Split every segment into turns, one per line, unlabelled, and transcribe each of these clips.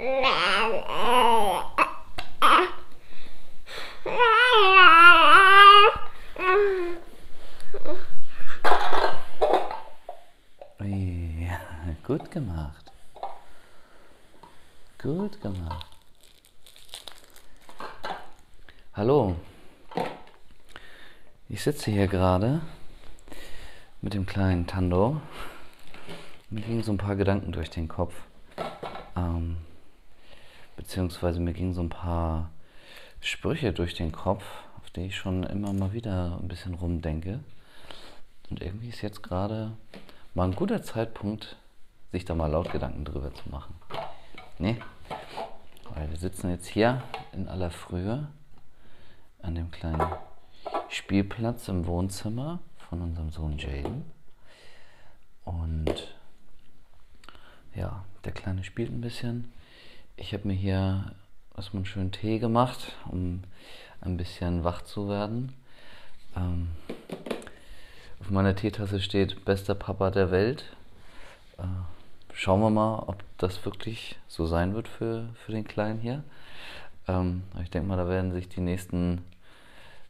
Ja, gut gemacht. Gut gemacht. Hallo. Ich sitze hier gerade mit dem kleinen Tando. Mir gingen so ein paar Gedanken durch den Kopf. Ähm, beziehungsweise mir gingen so ein paar Sprüche durch den Kopf, auf die ich schon immer mal wieder ein bisschen rumdenke. Und irgendwie ist jetzt gerade mal ein guter Zeitpunkt, sich da mal laut Gedanken drüber zu machen. Nee, weil wir sitzen jetzt hier in aller Frühe an dem kleinen Spielplatz im Wohnzimmer von unserem Sohn Jaden. Und ja, der Kleine spielt ein bisschen. Ich habe mir hier erstmal einen schönen Tee gemacht, um ein bisschen wach zu werden. Ähm, auf meiner Teetasse steht bester Papa der Welt. Äh, schauen wir mal, ob das wirklich so sein wird für, für den Kleinen hier. Ähm, ich denke mal, da werden sich die nächsten,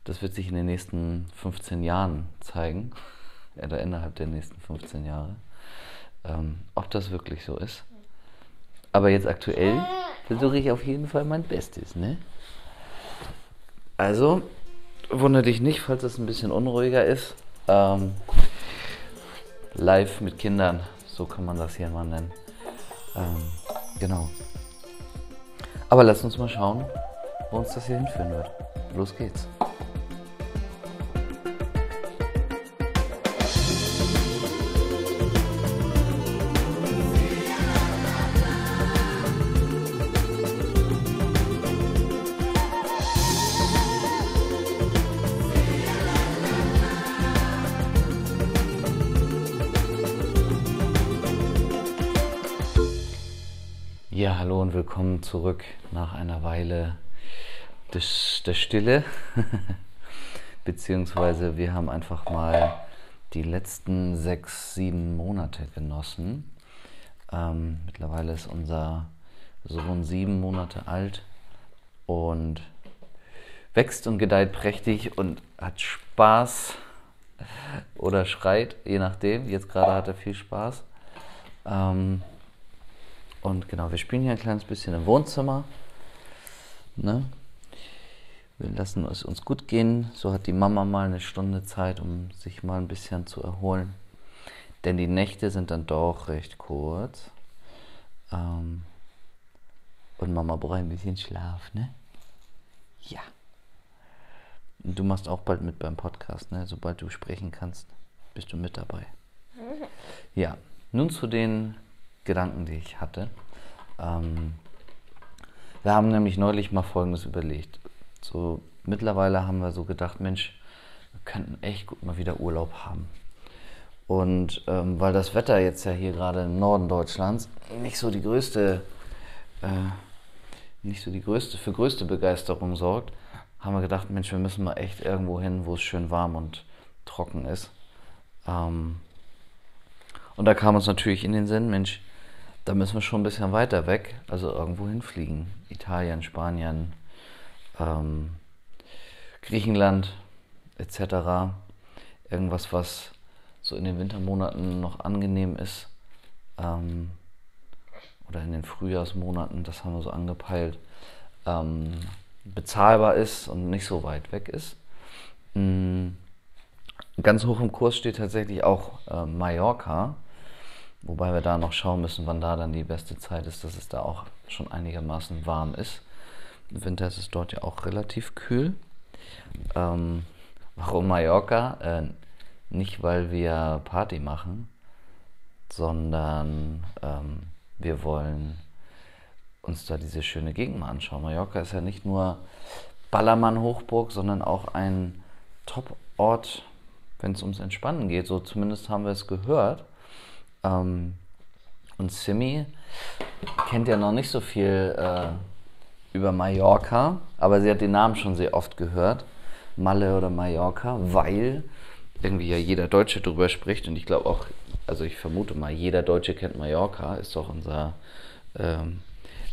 das wird sich in den nächsten 15 Jahren zeigen, oder innerhalb der nächsten 15 Jahre, ähm, ob das wirklich so ist. Aber jetzt aktuell versuche ich auf jeden Fall mein Bestes, ne? Also, wundere dich nicht, falls es ein bisschen unruhiger ist. Ähm, live mit Kindern, so kann man das hier mal nennen. Ähm, genau. Aber lass uns mal schauen, wo uns das hier hinführen wird. Los geht's. Hallo und willkommen zurück nach einer Weile des, der Stille. Beziehungsweise wir haben einfach mal die letzten sechs, sieben Monate genossen. Ähm, mittlerweile ist unser Sohn sieben Monate alt und wächst und gedeiht prächtig und hat Spaß oder schreit, je nachdem. Jetzt gerade hat er viel Spaß. Ähm, und genau, wir spielen hier ein kleines bisschen im Wohnzimmer. Ne? Wir lassen es uns gut gehen. So hat die Mama mal eine Stunde Zeit, um sich mal ein bisschen zu erholen. Denn die Nächte sind dann doch recht kurz. Ähm und Mama braucht ein bisschen Schlaf, ne? Ja. Und du machst auch bald mit beim Podcast, ne? Sobald du sprechen kannst, bist du mit dabei. Ja, nun zu den Gedanken, die ich hatte. Ähm, wir haben nämlich neulich mal Folgendes überlegt. So mittlerweile haben wir so gedacht, Mensch, wir könnten echt gut mal wieder Urlaub haben. Und ähm, weil das Wetter jetzt ja hier gerade im Norden Deutschlands nicht so die größte, äh, nicht so die größte, für größte Begeisterung sorgt, haben wir gedacht, Mensch, wir müssen mal echt irgendwo hin, wo es schön warm und trocken ist. Ähm, und da kam uns natürlich in den Sinn, Mensch, da müssen wir schon ein bisschen weiter weg, also irgendwo hinfliegen. Italien, Spanien, ähm, Griechenland etc. Irgendwas, was so in den Wintermonaten noch angenehm ist. Ähm, oder in den Frühjahrsmonaten, das haben wir so angepeilt, ähm, bezahlbar ist und nicht so weit weg ist. Mhm. Ganz hoch im Kurs steht tatsächlich auch äh, Mallorca. Wobei wir da noch schauen müssen, wann da dann die beste Zeit ist, dass es da auch schon einigermaßen warm ist. Im Winter ist es dort ja auch relativ kühl. Ähm, warum Mallorca? Äh, nicht, weil wir Party machen, sondern ähm, wir wollen uns da diese schöne Gegend mal anschauen. Mallorca ist ja nicht nur Ballermann-Hochburg, sondern auch ein Top-Ort, wenn es ums Entspannen geht. So zumindest haben wir es gehört. Ähm, und Simi kennt ja noch nicht so viel äh, über Mallorca, aber sie hat den Namen schon sehr oft gehört. Malle oder Mallorca, weil irgendwie ja jeder Deutsche drüber spricht und ich glaube auch, also ich vermute mal, jeder Deutsche kennt Mallorca, ist doch unser ähm,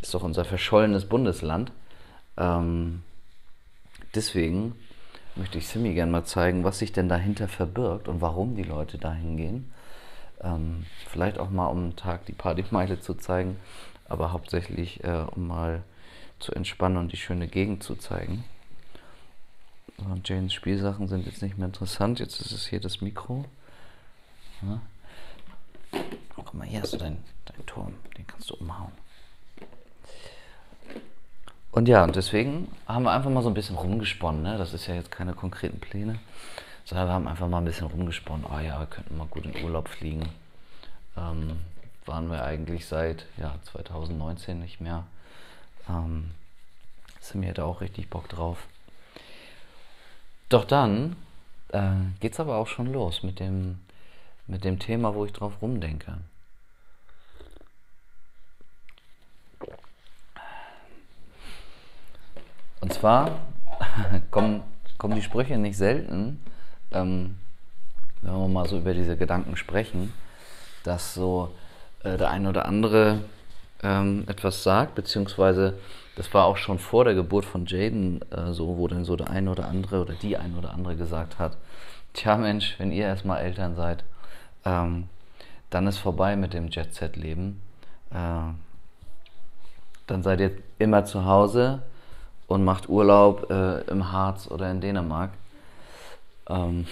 ist doch unser verschollenes Bundesland. Ähm, deswegen möchte ich Simi gerne mal zeigen, was sich denn dahinter verbirgt und warum die Leute dahin gehen. Ähm, vielleicht auch mal um einen Tag die Partymeile zu zeigen, aber hauptsächlich äh, um mal zu entspannen und die schöne Gegend zu zeigen. Und Janes Spielsachen sind jetzt nicht mehr interessant. Jetzt ist es hier das Mikro. Ja. Guck mal, hier hast du deinen dein Turm. Den kannst du umhauen. Und ja, und deswegen haben wir einfach mal so ein bisschen rumgesponnen. Ne? Das ist ja jetzt keine konkreten Pläne, sondern wir haben einfach mal ein bisschen rumgesponnen. Oh ja, wir könnten mal gut in Urlaub fliegen. Ähm, waren wir eigentlich seit ja, 2019 nicht mehr. Ähm, Simi hätte auch richtig Bock drauf. Doch dann äh, es aber auch schon los mit dem, mit dem Thema, wo ich drauf rumdenke. Und zwar kommen, kommen die Sprüche nicht selten, ähm, wenn wir mal so über diese Gedanken sprechen, dass so äh, der eine oder andere ähm, etwas sagt, beziehungsweise das war auch schon vor der Geburt von Jaden äh, so, wo dann so der eine oder andere oder die eine oder andere gesagt hat, tja Mensch, wenn ihr erstmal Eltern seid, ähm, dann ist vorbei mit dem Jet-Set-Leben. Äh, dann seid ihr immer zu Hause, und macht Urlaub äh, im Harz oder in Dänemark. Ähm,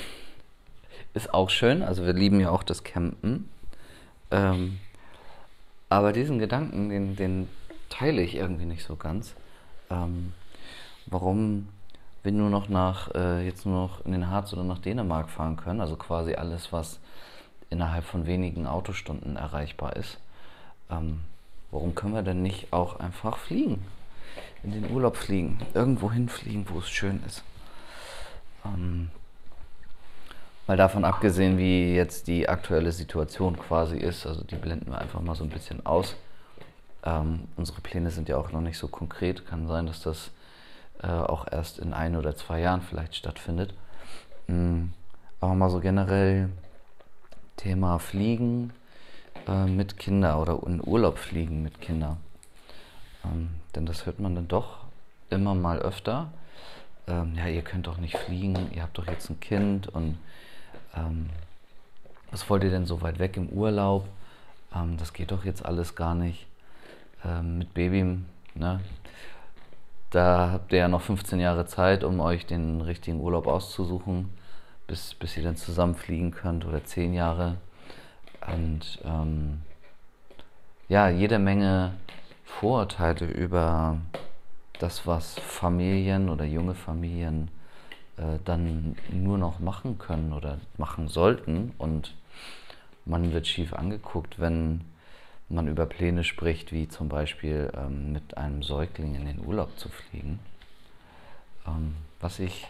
ist auch schön, also wir lieben ja auch das Campen. Ähm, aber diesen Gedanken, den, den, teile ich irgendwie nicht so ganz. Ähm, warum wir nur noch nach, äh, jetzt nur noch in den Harz oder nach Dänemark fahren können, also quasi alles, was innerhalb von wenigen Autostunden erreichbar ist. Ähm, warum können wir denn nicht auch einfach fliegen? in den Urlaub fliegen, irgendwo hinfliegen, wo es schön ist. Ähm, mal davon abgesehen, wie jetzt die aktuelle Situation quasi ist, also die blenden wir einfach mal so ein bisschen aus. Ähm, unsere Pläne sind ja auch noch nicht so konkret. Kann sein, dass das äh, auch erst in ein oder zwei Jahren vielleicht stattfindet. Ähm, aber mal so generell Thema Fliegen äh, mit Kindern oder in Urlaub fliegen mit Kindern. Ähm, denn das hört man dann doch immer mal öfter. Ähm, ja, ihr könnt doch nicht fliegen, ihr habt doch jetzt ein Kind und ähm, was wollt ihr denn so weit weg im Urlaub? Ähm, das geht doch jetzt alles gar nicht. Ähm, mit Baby, ne? Da habt ihr ja noch 15 Jahre Zeit, um euch den richtigen Urlaub auszusuchen, bis, bis ihr dann zusammen fliegen könnt oder 10 Jahre. Und ähm, ja, jede Menge Vorurteile über das, was Familien oder junge Familien äh, dann nur noch machen können oder machen sollten. Und man wird schief angeguckt, wenn man über Pläne spricht, wie zum Beispiel ähm, mit einem Säugling in den Urlaub zu fliegen. Ähm, was ich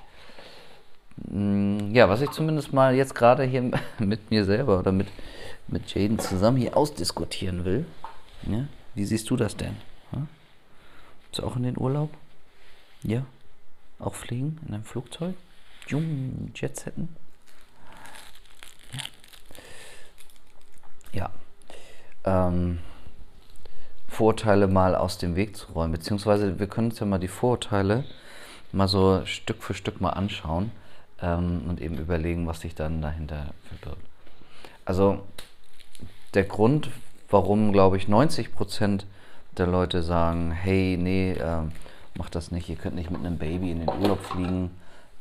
mm, ja, was ich zumindest mal jetzt gerade hier mit mir selber oder mit, mit Jaden zusammen hier ausdiskutieren will. Ja? Wie siehst du das denn? Hm? Bist du auch in den Urlaub? Ja? Auch fliegen in einem Flugzeug? Jung, Jetsetten? Ja. ja. Ähm, Vorurteile mal aus dem Weg zu räumen, beziehungsweise wir können uns ja mal die Vorurteile mal so Stück für Stück mal anschauen ähm, und eben überlegen, was sich dann dahinter verbirgt. Also der Grund, warum, glaube ich, 90 Prozent der Leute sagen, hey, nee, äh, macht das nicht, ihr könnt nicht mit einem Baby in den Urlaub fliegen,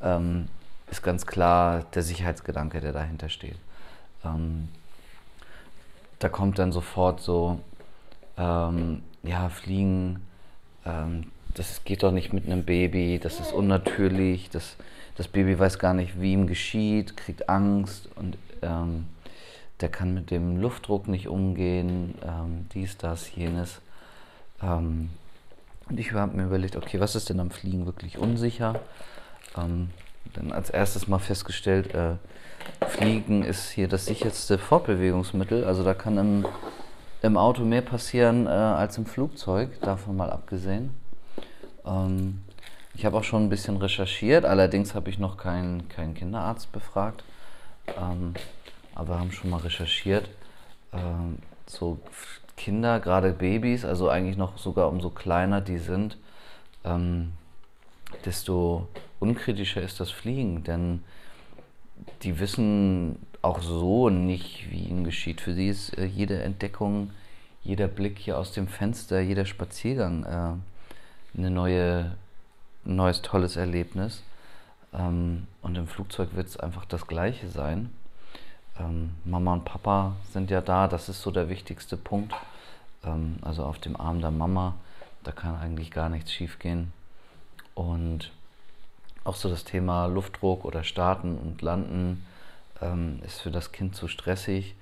ähm, ist ganz klar der Sicherheitsgedanke, der dahinter steht. Ähm, da kommt dann sofort so, ähm, ja, fliegen, ähm, das geht doch nicht mit einem Baby, das ist unnatürlich, das, das Baby weiß gar nicht, wie ihm geschieht, kriegt Angst und ähm, der kann mit dem Luftdruck nicht umgehen, ähm, dies, das, jenes. Ähm, und ich habe mir überlegt, okay, was ist denn am Fliegen wirklich unsicher? Ähm, dann als erstes mal festgestellt, äh, Fliegen ist hier das sicherste Fortbewegungsmittel. Also da kann im, im Auto mehr passieren äh, als im Flugzeug, davon mal abgesehen. Ähm, ich habe auch schon ein bisschen recherchiert, allerdings habe ich noch keinen, keinen Kinderarzt befragt. Ähm, aber haben schon mal recherchiert. Ähm, so Kinder, gerade Babys, also eigentlich noch sogar umso kleiner die sind, ähm, desto unkritischer ist das Fliegen, denn die wissen auch so nicht, wie ihnen geschieht. Für sie ist äh, jede Entdeckung, jeder Blick hier aus dem Fenster, jeder Spaziergang äh, eine neue, ein neues tolles Erlebnis. Ähm, und im Flugzeug wird es einfach das Gleiche sein. Ähm, Mama und Papa sind ja da, das ist so der wichtigste Punkt. Ähm, also auf dem Arm der Mama, da kann eigentlich gar nichts schiefgehen. Und auch so das Thema Luftdruck oder Starten und Landen ähm, ist für das Kind zu stressig.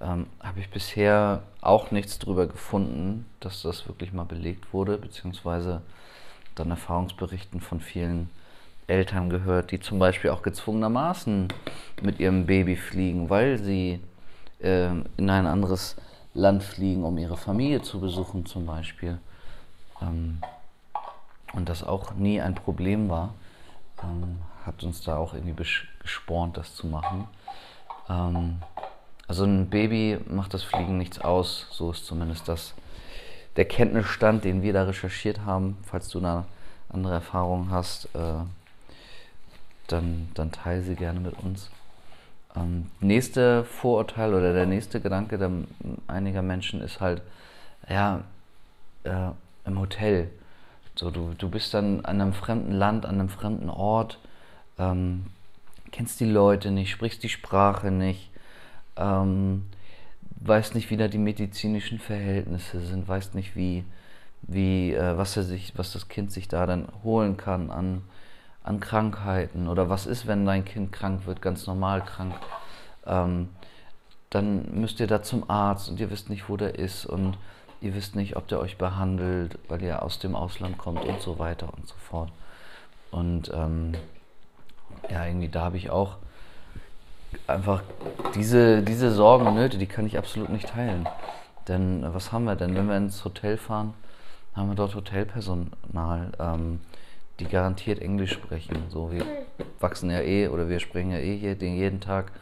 Ähm, Habe ich bisher auch nichts darüber gefunden, dass das wirklich mal belegt wurde, beziehungsweise dann Erfahrungsberichten von vielen Eltern gehört, die zum Beispiel auch gezwungenermaßen mit ihrem Baby fliegen, weil sie äh, in ein anderes Land fliegen, um ihre Familie zu besuchen zum Beispiel. Ähm, und das auch nie ein Problem war, ähm, hat uns da auch irgendwie gespornt, das zu machen. Ähm, also ein Baby macht das Fliegen nichts aus, so ist zumindest das der Kenntnisstand, den wir da recherchiert haben. Falls du eine andere Erfahrung hast, äh, dann, dann teile sie gerne mit uns. Ähm, nächste Vorurteil oder der nächste Gedanke der, einiger Menschen ist halt, ja, äh, im Hotel. So, du, du bist dann an einem fremden Land, an einem fremden Ort, ähm, kennst die Leute nicht, sprichst die Sprache nicht, ähm, weißt nicht, wie da die medizinischen Verhältnisse sind, weißt nicht, wie, wie, äh, was, er sich, was das Kind sich da dann holen kann an an Krankheiten oder was ist, wenn dein Kind krank wird, ganz normal krank, ähm, dann müsst ihr da zum Arzt und ihr wisst nicht, wo der ist und ihr wisst nicht, ob der euch behandelt, weil ihr aus dem Ausland kommt und so weiter und so fort. Und ähm, ja, irgendwie da habe ich auch einfach diese, diese Sorgen und Nöte, die kann ich absolut nicht teilen. Denn äh, was haben wir denn? Wenn wir ins Hotel fahren, haben wir dort Hotelpersonal. Ähm, die garantiert Englisch sprechen. So, wir wachsen ja eh oder wir sprechen ja eh jeden, jeden Tag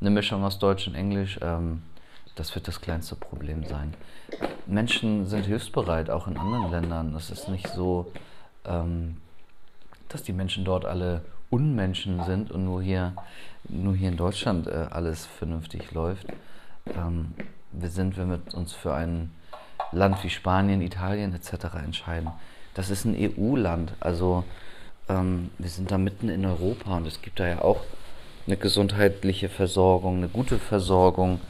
eine Mischung aus Deutsch und Englisch. Ähm, das wird das kleinste Problem sein. Menschen sind hilfsbereit, auch in anderen Ländern. Es ist nicht so, ähm, dass die Menschen dort alle Unmenschen sind und nur hier, nur hier in Deutschland äh, alles vernünftig läuft. Ähm, wir sind, wenn wir uns für ein Land wie Spanien, Italien etc. entscheiden, das ist ein EU-Land. Also ähm, wir sind da mitten in Europa und es gibt da ja auch eine gesundheitliche Versorgung, eine gute Versorgung.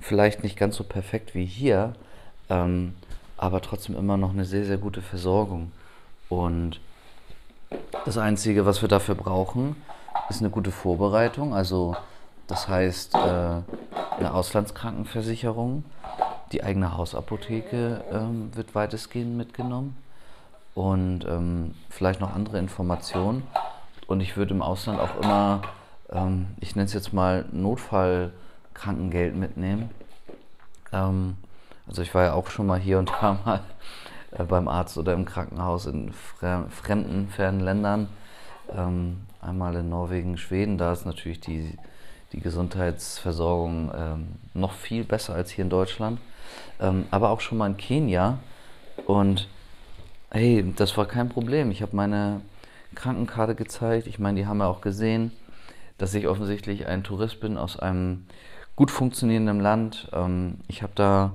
Vielleicht nicht ganz so perfekt wie hier, ähm, aber trotzdem immer noch eine sehr, sehr gute Versorgung. Und das Einzige, was wir dafür brauchen, ist eine gute Vorbereitung. Also das heißt äh, eine Auslandskrankenversicherung. Die eigene Hausapotheke ähm, wird weitestgehend mitgenommen und ähm, vielleicht noch andere Informationen. Und ich würde im Ausland auch immer, ähm, ich nenne es jetzt mal Notfallkrankengeld mitnehmen. Ähm, also ich war ja auch schon mal hier und da mal äh, beim Arzt oder im Krankenhaus in fremden, fernen Ländern. Ähm, einmal in Norwegen, Schweden, da ist natürlich die, die Gesundheitsversorgung ähm, noch viel besser als hier in Deutschland. Ähm, aber auch schon mal in Kenia. Und Hey, das war kein Problem. Ich habe meine Krankenkarte gezeigt. Ich meine, die haben ja auch gesehen, dass ich offensichtlich ein Tourist bin aus einem gut funktionierenden Land. Ähm, ich habe da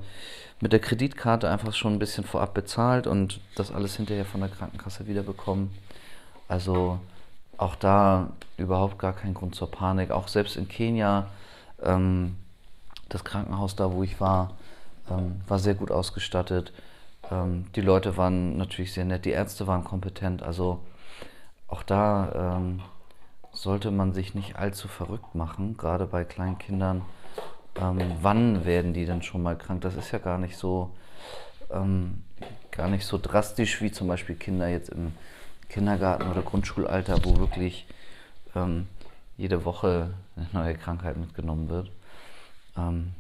mit der Kreditkarte einfach schon ein bisschen vorab bezahlt und das alles hinterher von der Krankenkasse wiederbekommen. Also auch da überhaupt gar kein Grund zur Panik. Auch selbst in Kenia, ähm, das Krankenhaus da, wo ich war, ähm, war sehr gut ausgestattet. Ähm, die Leute waren natürlich sehr nett, die Ärzte waren kompetent. Also auch da ähm, sollte man sich nicht allzu verrückt machen, gerade bei kleinen Kindern. Ähm, wann werden die denn schon mal krank? Das ist ja gar nicht so, ähm, gar nicht so drastisch wie zum Beispiel Kinder jetzt im Kindergarten oder Grundschulalter, wo wirklich ähm, jede Woche eine neue Krankheit mitgenommen wird. Ähm,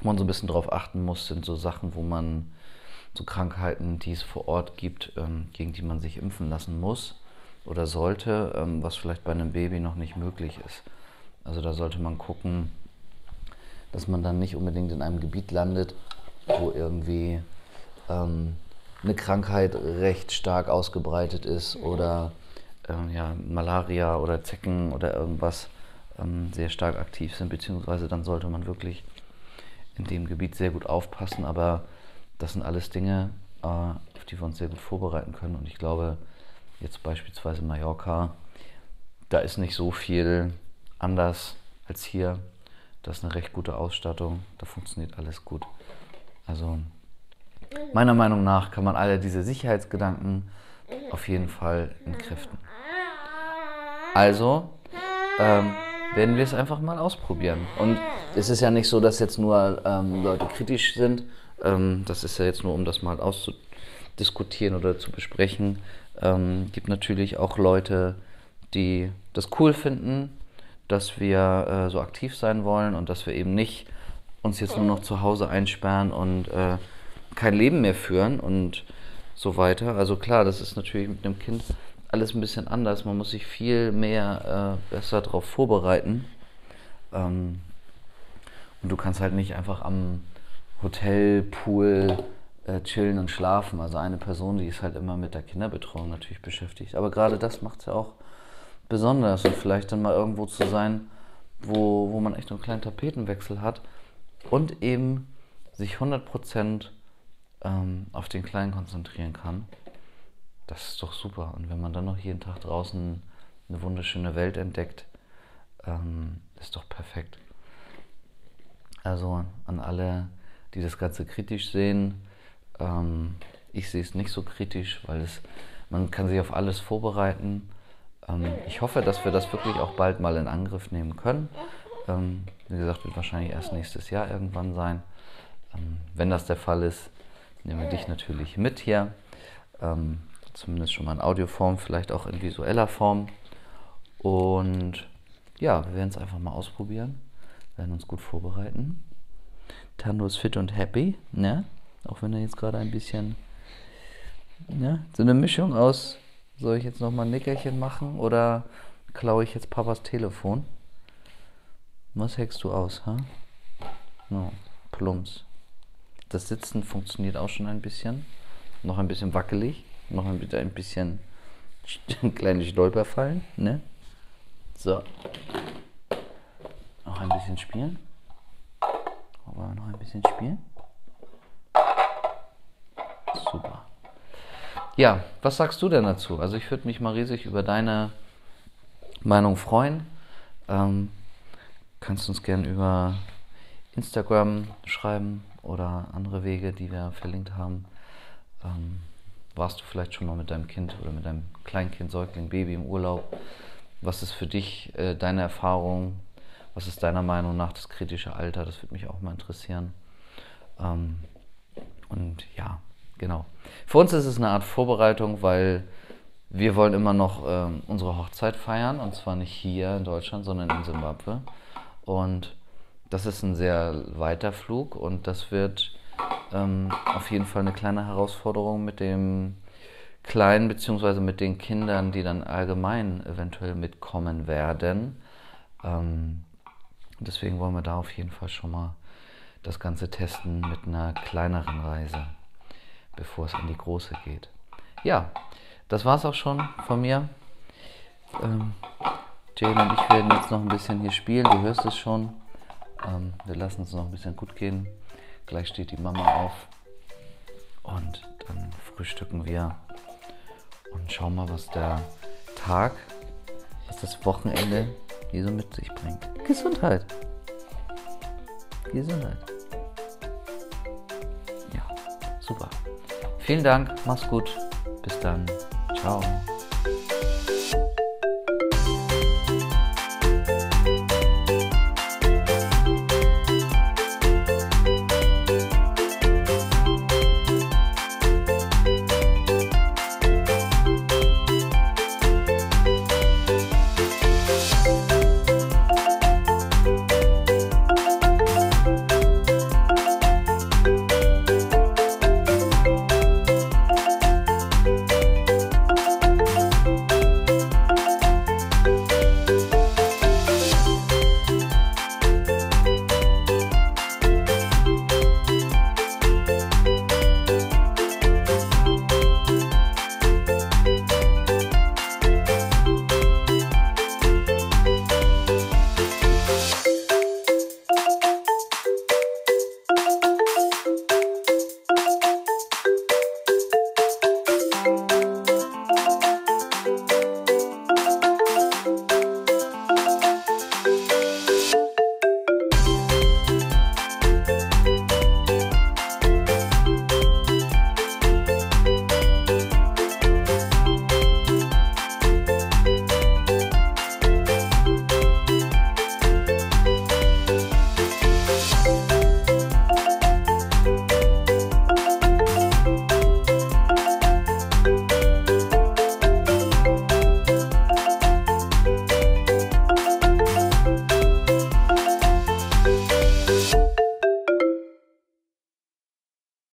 wo man so ein bisschen drauf achten muss, sind so Sachen, wo man so Krankheiten, die es vor Ort gibt, ähm, gegen die man sich impfen lassen muss oder sollte, ähm, was vielleicht bei einem Baby noch nicht möglich ist. Also da sollte man gucken, dass man dann nicht unbedingt in einem Gebiet landet, wo irgendwie ähm, eine Krankheit recht stark ausgebreitet ist oder äh, ja, Malaria oder Zecken oder irgendwas ähm, sehr stark aktiv sind, beziehungsweise dann sollte man wirklich in dem Gebiet sehr gut aufpassen. Aber das sind alles Dinge, äh, auf die wir uns sehr gut vorbereiten können. Und ich glaube, jetzt beispielsweise Mallorca, da ist nicht so viel anders als hier. Das ist eine recht gute Ausstattung, da funktioniert alles gut. Also meiner Meinung nach kann man alle diese Sicherheitsgedanken auf jeden Fall entkräften. Also ähm, werden wir es einfach mal ausprobieren. Und es ist ja nicht so, dass jetzt nur ähm, Leute kritisch sind. Ähm, das ist ja jetzt nur, um das mal auszudiskutieren oder zu besprechen. Ähm, gibt natürlich auch Leute, die das cool finden, dass wir äh, so aktiv sein wollen und dass wir eben nicht uns jetzt nur noch zu Hause einsperren und äh, kein Leben mehr führen und so weiter. Also klar, das ist natürlich mit einem Kind alles ein bisschen anders. Man muss sich viel mehr äh, besser darauf vorbereiten. Ähm, und du kannst halt nicht einfach am Hotelpool äh, chillen und schlafen. Also eine Person, die ist halt immer mit der Kinderbetreuung natürlich beschäftigt. Aber gerade das macht es ja auch besonders und vielleicht dann mal irgendwo zu sein, wo, wo man echt einen kleinen Tapetenwechsel hat und eben sich 100% ähm, auf den Kleinen konzentrieren kann, das ist doch super. Und wenn man dann noch jeden Tag draußen eine wunderschöne Welt entdeckt, ähm, ist doch perfekt. Also an alle, die das Ganze kritisch sehen, ähm, ich sehe es nicht so kritisch, weil es, man kann sich auf alles vorbereiten. Ähm, ich hoffe, dass wir das wirklich auch bald mal in Angriff nehmen können. Ähm, wie gesagt, wird wahrscheinlich erst nächstes Jahr irgendwann sein. Ähm, wenn das der Fall ist, nehmen wir dich natürlich mit hier. Ähm, zumindest schon mal in Audioform, vielleicht auch in visueller Form. Und ja, wir werden es einfach mal ausprobieren, werden uns gut vorbereiten. Tando ist fit und happy, ne? Auch wenn er jetzt gerade ein bisschen, ne? So eine Mischung aus, soll ich jetzt nochmal ein Nickerchen machen oder klaue ich jetzt Papas Telefon? Was hackst du aus, ha? No, plumps. Das Sitzen funktioniert auch schon ein bisschen. Noch ein bisschen wackelig. Noch ein bisschen kleine Stolperfallen, ne? So. Noch ein bisschen spielen. Wir noch ein bisschen spielen? Super. Ja, was sagst du denn dazu? Also ich würde mich mal riesig über deine Meinung freuen. Ähm, kannst uns gerne über Instagram schreiben oder andere Wege, die wir verlinkt haben. Ähm, warst du vielleicht schon mal mit deinem Kind oder mit deinem Kleinkind, Säugling, Baby im Urlaub? Was ist für dich äh, deine Erfahrung? Was ist deiner Meinung nach das kritische Alter? Das würde mich auch mal interessieren. Ähm, und ja, genau. Für uns ist es eine Art Vorbereitung, weil wir wollen immer noch ähm, unsere Hochzeit feiern und zwar nicht hier in Deutschland, sondern in Simbabwe. Und das ist ein sehr weiter Flug und das wird ähm, auf jeden Fall eine kleine Herausforderung mit dem Kleinen beziehungsweise mit den Kindern, die dann allgemein eventuell mitkommen werden. Ähm, deswegen wollen wir da auf jeden Fall schon mal das Ganze testen mit einer kleineren Reise, bevor es in die große geht. Ja, das war es auch schon von mir. Ähm, Jane und ich werden jetzt noch ein bisschen hier spielen. Du hörst es schon. Ähm, wir lassen es noch ein bisschen gut gehen. Gleich steht die Mama auf. Und dann frühstücken wir und schauen mal, was der Tag, was das Wochenende hier so mit sich bringt. Gesundheit. Gesundheit. Ja, super. Vielen Dank, mach's gut. Bis dann. Ciao.